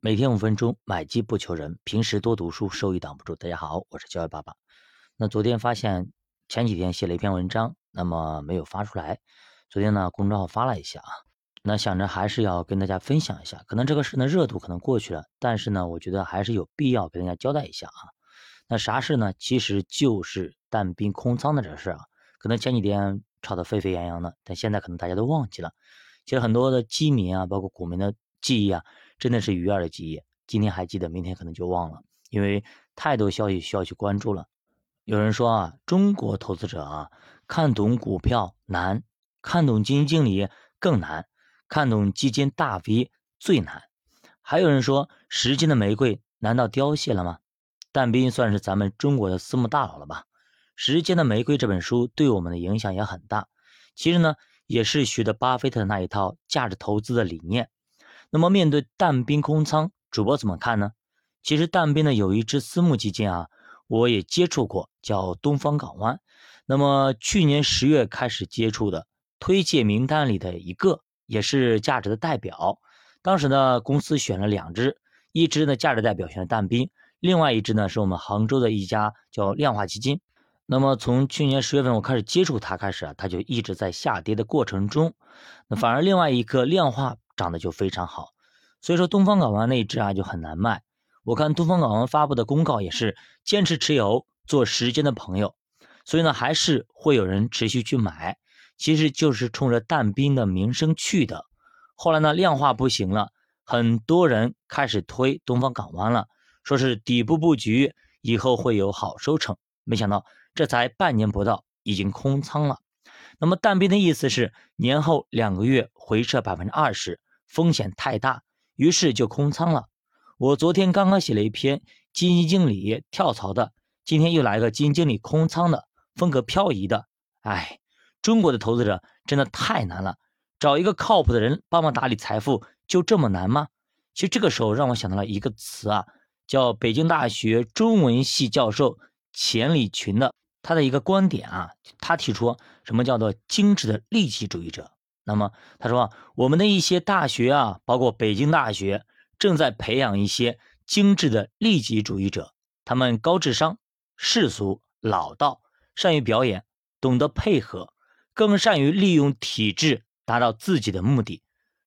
每天五分钟，买机不求人。平时多读书，收益挡不住。大家好，我是教育爸爸。那昨天发现前几天写了一篇文章，那么没有发出来。昨天呢，公众号发了一下啊。那想着还是要跟大家分享一下。可能这个事呢热度可能过去了，但是呢，我觉得还是有必要给大家交代一下啊。那啥事呢？其实就是淡兵空仓的这事啊。可能前几天吵得沸沸扬扬的，但现在可能大家都忘记了。其实很多的基民啊，包括股民的记忆啊。真的是鱼儿的记忆，今天还记得，明天可能就忘了，因为太多消息需要去关注了。有人说啊，中国投资者啊，看懂股票难，看懂基金经理更难，看懂基金大 V 最难。还有人说，时间的玫瑰难道凋谢了吗？但斌算是咱们中国的私募大佬了吧？《时间的玫瑰》这本书对我们的影响也很大。其实呢，也是学的巴菲特那一套价值投资的理念。那么面对淡兵空仓，主播怎么看呢？其实淡兵呢有一只私募基金啊，我也接触过，叫东方港湾。那么去年十月开始接触的，推荐名单里的一个，也是价值的代表。当时呢，公司选了两只，一只呢价值代表选了淡兵，另外一只呢是我们杭州的一家叫量化基金。那么从去年十月份我开始接触它开始啊，它就一直在下跌的过程中。那反而另外一个量化。涨得就非常好，所以说东方港湾那一只啊就很难卖。我看东方港湾发布的公告也是坚持持有，做时间的朋友，所以呢还是会有人持续去买，其实就是冲着淡兵的名声去的。后来呢量化不行了，很多人开始推东方港湾了，说是底部布局，以后会有好收成。没想到这才半年不到，已经空仓了。那么淡兵的意思是年后两个月回撤百分之二十。风险太大，于是就空仓了。我昨天刚刚写了一篇基金经理跳槽的，今天又来一个基金经理空仓的，风格漂移的。哎，中国的投资者真的太难了，找一个靠谱的人帮忙打理财富就这么难吗？其实这个时候让我想到了一个词啊，叫北京大学中文系教授钱理群的他的一个观点啊，他提出什么叫做精致的利己主义者。那么他说，我们的一些大学啊，包括北京大学，正在培养一些精致的利己主义者。他们高智商、世俗、老道，善于表演，懂得配合，更善于利用体制达到自己的目的。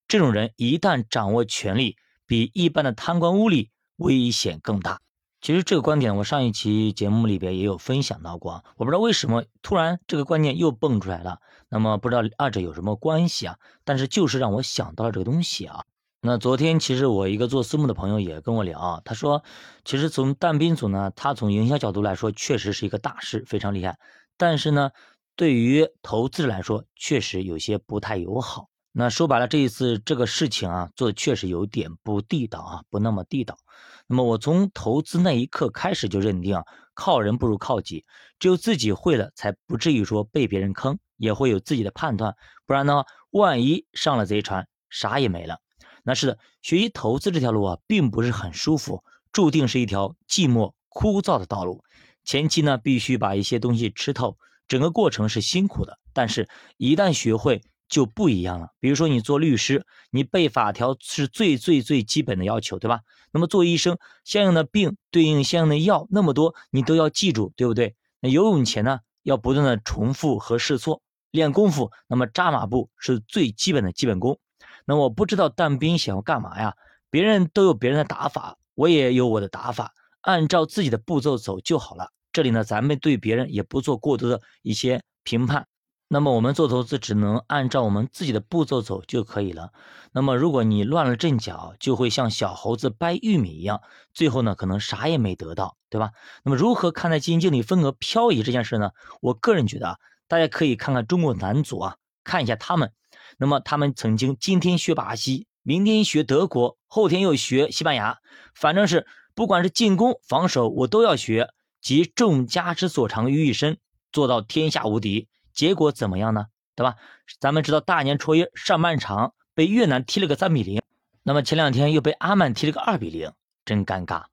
这种人一旦掌握权力，比一般的贪官污吏危险更大。其实这个观点，我上一期节目里边也有分享到过。我不知道为什么突然这个观念又蹦出来了。那么不知道二者有什么关系啊？但是就是让我想到了这个东西啊。那昨天其实我一个做私募的朋友也跟我聊，他说，其实从淡兵组呢，他从营销角度来说，确实是一个大师，非常厉害。但是呢，对于投资者来说，确实有些不太友好。那说白了，这一次这个事情啊，做的确实有点不地道啊，不那么地道。那么我从投资那一刻开始就认定啊，靠人不如靠己，只有自己会了，才不至于说被别人坑，也会有自己的判断。不然呢，万一上了贼船，啥也没了。那是的，学习投资这条路啊，并不是很舒服，注定是一条寂寞枯燥的道路。前期呢，必须把一些东西吃透，整个过程是辛苦的，但是一旦学会。就不一样了。比如说，你做律师，你背法条是最最最基本的要求，对吧？那么做医生，相应的病对应相应的药那么多，你都要记住，对不对？那游泳前呢，要不断的重复和试错，练功夫。那么扎马步是最基本的基本功。那我不知道但兵想要干嘛呀？别人都有别人的打法，我也有我的打法，按照自己的步骤走就好了。这里呢，咱们对别人也不做过多的一些评判。那么我们做投资只能按照我们自己的步骤走就可以了。那么如果你乱了阵脚，就会像小猴子掰玉米一样，最后呢可能啥也没得到，对吧？那么如何看待基金经理风格漂移这件事呢？我个人觉得啊，大家可以看看中国男足啊，看一下他们。那么他们曾经今天学巴西，明天学德国，后天又学西班牙，反正是不管是进攻防守，我都要学，集众家之所长于一身，做到天下无敌。结果怎么样呢？对吧？咱们知道大年初一上半场被越南踢了个三比零，那么前两天又被阿曼踢了个二比零，真尴尬。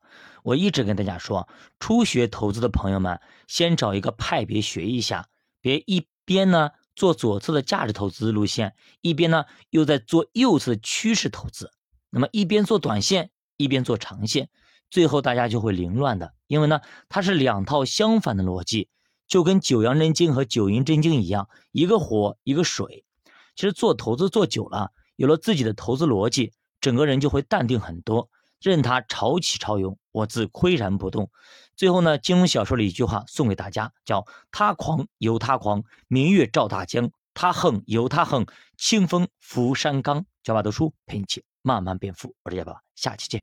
我一直跟大家说，初学投资的朋友们，先找一个派别学一下，别一边呢做左侧的价值投资路线，一边呢又在做右侧的趋势投资。那么一边做短线，一边做长线，最后大家就会凌乱的，因为呢，它是两套相反的逻辑，就跟九阳真经和九阴真经一样，一个火，一个水。其实做投资做久了，有了自己的投资逻辑，整个人就会淡定很多，任它潮起潮涌，我自岿然不动。最后呢，金庸小说里一句话送给大家，叫“他狂由他狂，明月照大江；他横由他横，清风拂山岗”。小马读书陪你一起慢慢变富，我是小宝，下期见。